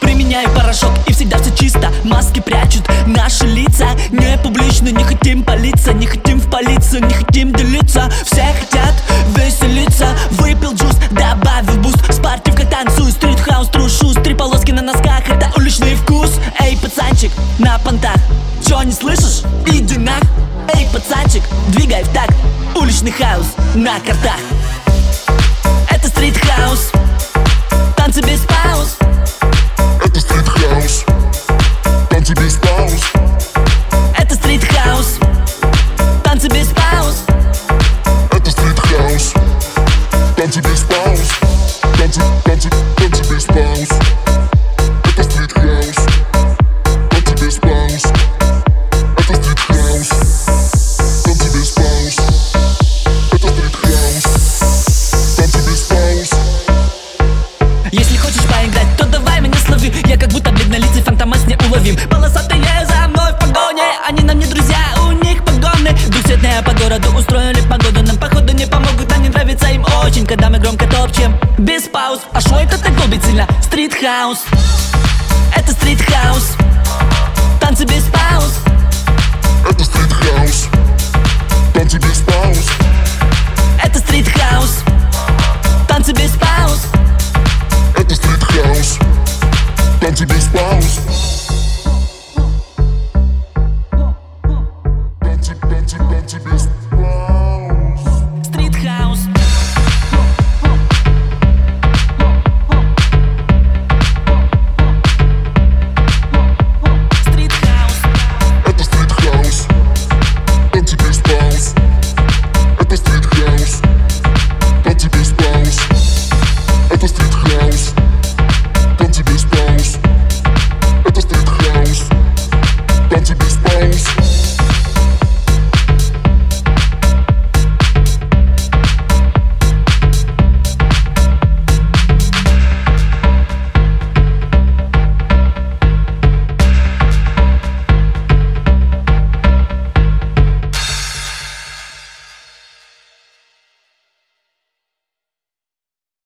Применяю порошок и всегда все чисто. Маски прячут наши лица. Не публично, не хотим палиться. Не хотим в полицию, не хотим делиться. Все хотят веселиться. Выпил juice, добавил boost. Спортивка танцую, street house, трушу. Три полоски на носках, это уличный вкус. Эй, пацанчик, на понтах на картах. Это стрит-хаус. Танцы без пауз. Это стрит-хаус. Танцы неуловим Полосатые за мной в погоне. Они нам не друзья, у них погоны. Двухцветная по городу устроили погоду. Нам походу не помогут, они нравится им очень. Когда мы громко топчем, без пауз. А шо это так долбит сильно? Street house Это street house Танцы без пауз. Это street house Танцы без пауз. Это street house Танцы без пауз. Это стрит-хаус Танцы без пауз